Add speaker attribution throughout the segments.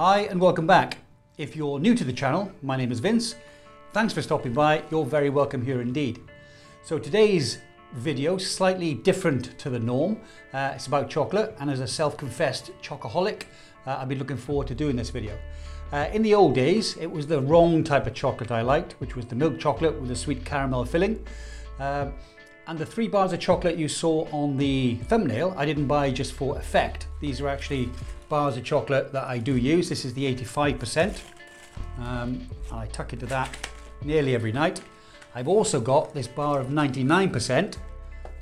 Speaker 1: Hi and welcome back. If you're new to the channel, my name is Vince. Thanks for stopping by. You're very welcome here indeed. So today's video is slightly different to the norm. Uh, it's about chocolate and as a self-confessed chocoholic, uh, I've been looking forward to doing this video. Uh, in the old days, it was the wrong type of chocolate I liked, which was the milk chocolate with a sweet caramel filling. And the three bars of chocolate you saw on the thumbnail, I didn't buy just for effect. These are actually bars of chocolate that I do use. This is the 85%. Um, I tuck into that nearly every night. I've also got this bar of 99%.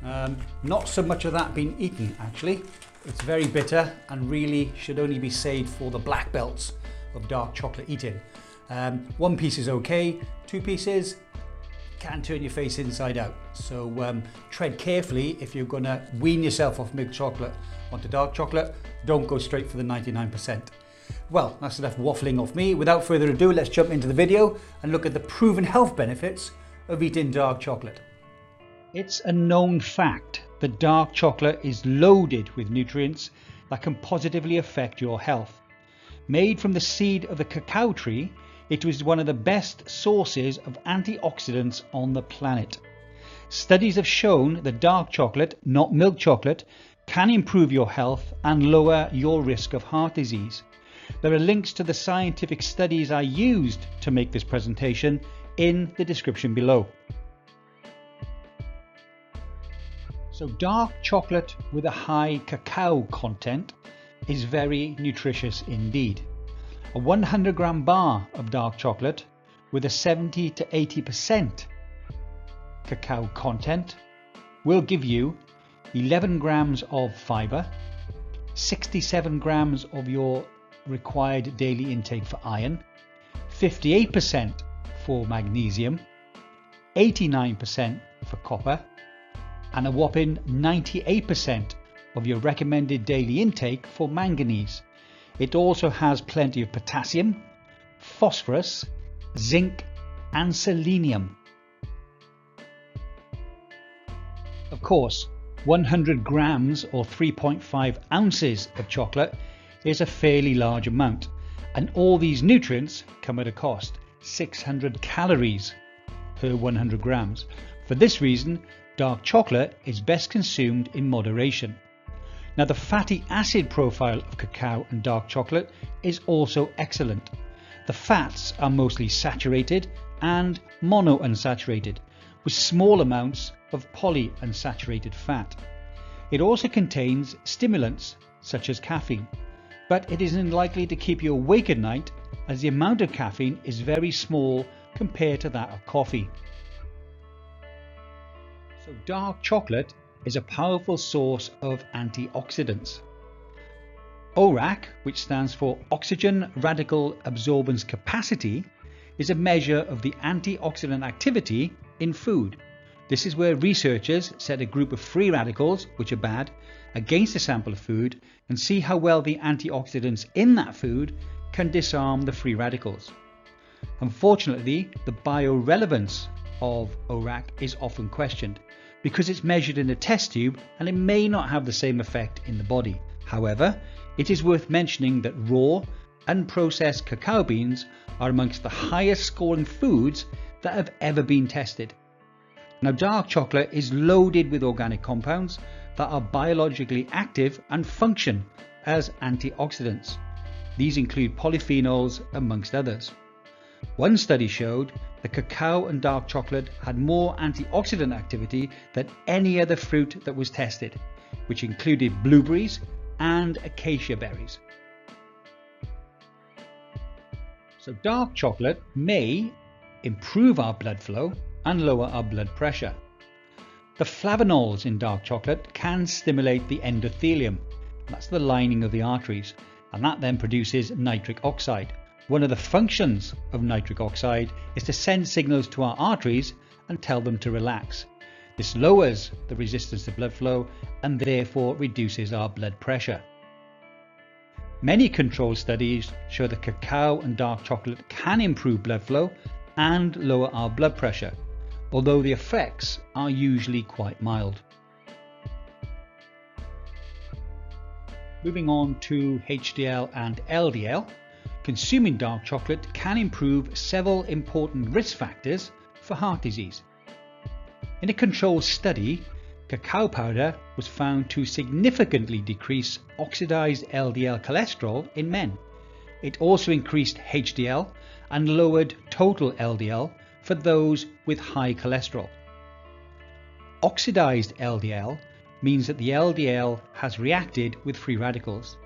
Speaker 1: Um, not so much of that being eaten actually. It's very bitter and really should only be saved for the black belts of dark chocolate eating. Um, one piece is okay, two pieces can turn your face inside out. So um, tread carefully if you're gonna wean yourself off milk chocolate onto dark chocolate. Don't go straight for the 99%. Well, that's enough waffling off me. Without further ado, let's jump into the video and look at the proven health benefits of eating dark chocolate. It's a known fact that dark chocolate is loaded with nutrients that can positively affect your health. Made from the seed of the cacao tree, it was one of the best sources of antioxidants on the planet. Studies have shown that dark chocolate, not milk chocolate, can improve your health and lower your risk of heart disease. There are links to the scientific studies I used to make this presentation in the description below. So dark chocolate with a high cacao content is very nutritious indeed. A 100 gram bar of dark chocolate with a 70 to 80% cacao content will give you 11 grams of fiber, 67 grams of your required daily intake for iron, 58% for magnesium, 89% for copper, and a whopping 98% of your recommended daily intake for manganese. It also has plenty of potassium, phosphorus, zinc, and selenium. Of course, 100 grams or 3.5 ounces of chocolate is a fairly large amount, and all these nutrients come at a cost 600 calories per 100 grams. For this reason, dark chocolate is best consumed in moderation. Now the fatty acid profile of cacao and dark chocolate is also excellent. The fats are mostly saturated and monounsaturated, with small amounts of polyunsaturated fat. It also contains stimulants such as caffeine, but it is unlikely to keep you awake at night as the amount of caffeine is very small compared to that of coffee. So dark chocolate is a powerful source of antioxidants. ORAC, which stands for Oxygen Radical Absorbance Capacity, is a measure of the antioxidant activity in food. This is where researchers set a group of free radicals, which are bad, against a sample of food and see how well the antioxidants in that food can disarm the free radicals. Unfortunately, the biorelevance of ORAC is often questioned because it's measured in a test tube and it may not have the same effect in the body. However, it is worth mentioning that raw, unprocessed cacao beans are amongst the highest scoring foods that have ever been tested. Now dark chocolate is loaded with organic compounds that are biologically active and function as antioxidants. These include polyphenols amongst others. One study showed that cacao and dark chocolate had more antioxidant activity than any other fruit that was tested, which included blueberries and acacia berries. So dark chocolate may improve our blood flow and lower our blood pressure. The flavonols in dark chocolate can stimulate the endothelium, that's the lining of the arteries, and that then produces nitric oxide, one of the functions of nitric oxide is to send signals to our arteries and tell them to relax. This lowers the resistance to blood flow and therefore reduces our blood pressure. Many controlled studies show that cacao and dark chocolate can improve blood flow and lower our blood pressure, although the effects are usually quite mild. Moving on to HDL and LDL, consuming dark chocolate can improve several important risk factors for heart disease. In a controlled study, cacao powder was found to significantly decrease oxidized LDL cholesterol in men. It also increased HDL and lowered total LDL for those with high cholesterol. Oxidized LDL means that the LDL has reacted with free radicals.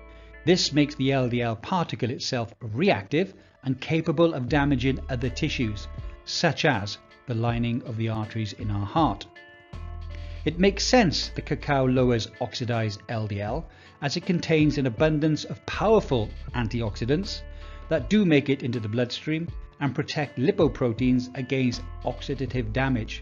Speaker 1: This makes the LDL particle itself reactive and capable of damaging other tissues, such as the lining of the arteries in our heart. It makes sense that cacao lowers oxidized LDL as it contains an abundance of powerful antioxidants that do make it into the bloodstream and protect lipoproteins against oxidative damage.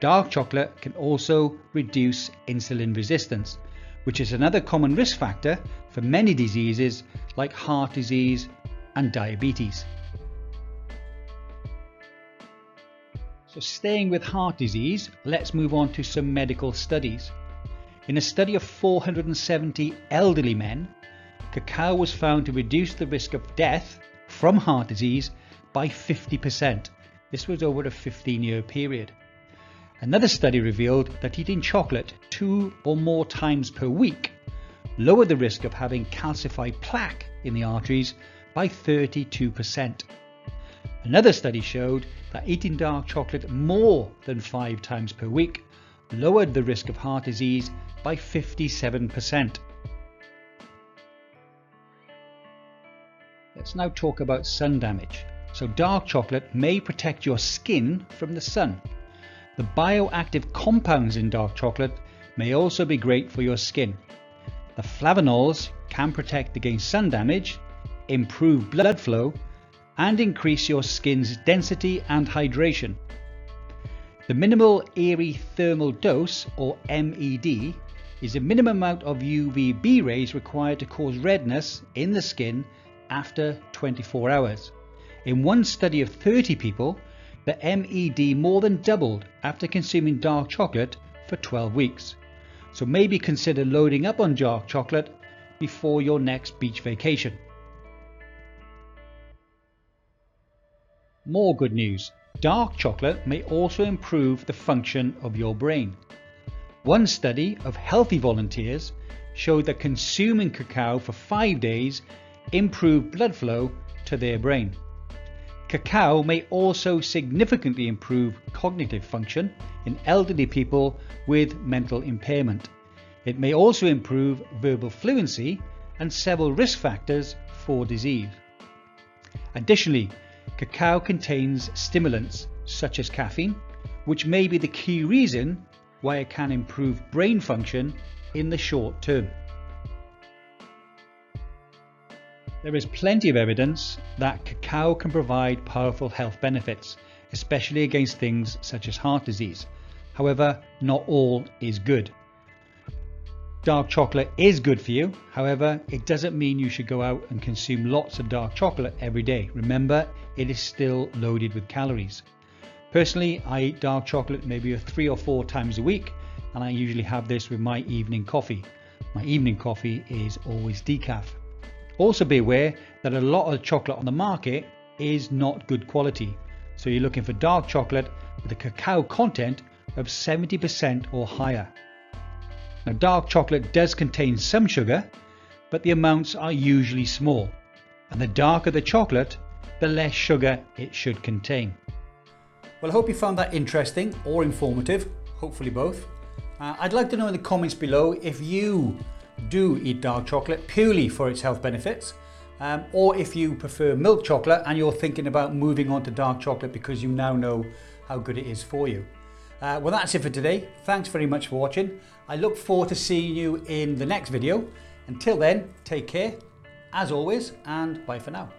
Speaker 1: Dark chocolate can also reduce insulin resistance, which is another common risk factor for many diseases like heart disease and diabetes. So staying with heart disease, let's move on to some medical studies. In a study of 470 elderly men, cacao was found to reduce the risk of death from heart disease by 50%. This was over a 15 year period. Another study revealed that eating chocolate two or more times per week lowered the risk of having calcified plaque in the arteries by 32%. Another study showed that eating dark chocolate more than five times per week lowered the risk of heart disease by 57%. Let's now talk about sun damage. So dark chocolate may protect your skin from the sun. The bioactive compounds in dark chocolate may also be great for your skin. The flavonols can protect against sun damage, improve blood flow, and increase your skin's density and hydration. The minimal erythemal dose, or MED, is a minimum amount of UVB rays required to cause redness in the skin after 24 hours. In one study of 30 people, the MED more than doubled after consuming dark chocolate for 12 weeks. So maybe consider loading up on dark chocolate before your next beach vacation. More good news. Dark chocolate may also improve the function of your brain. One study of healthy volunteers showed that consuming cacao for five days improved blood flow to their brain. Cacao may also significantly improve cognitive function in elderly people with mental impairment. It may also improve verbal fluency and several risk factors for disease. Additionally, Cacao contains stimulants such as caffeine, which may be the key reason why it can improve brain function in the short term. There is plenty of evidence that cacao can provide powerful health benefits, especially against things such as heart disease. However, not all is good. Dark chocolate is good for you, however, it doesn't mean you should go out and consume lots of dark chocolate every day. Remember, it is still loaded with calories. Personally, I eat dark chocolate maybe three or four times a week, and I usually have this with my evening coffee. My evening coffee is always decaf. Also, be aware that a lot of chocolate on the market is not good quality. So, you're looking for dark chocolate with a cacao content of 70% or higher. Now, dark chocolate does contain some sugar, but the amounts are usually small, and the darker the chocolate, the less sugar it should contain. Well, I hope you found that interesting or informative, hopefully both. Uh, I'd like to know in the comments below if you do eat dark chocolate purely for its health benefits, um, or if you prefer milk chocolate and you're thinking about moving on to dark chocolate because you now know how good it is for you. Uh, well, that's it for today. Thanks very much for watching. I look forward to seeing you in the next video. Until then, take care, as always, and bye for now.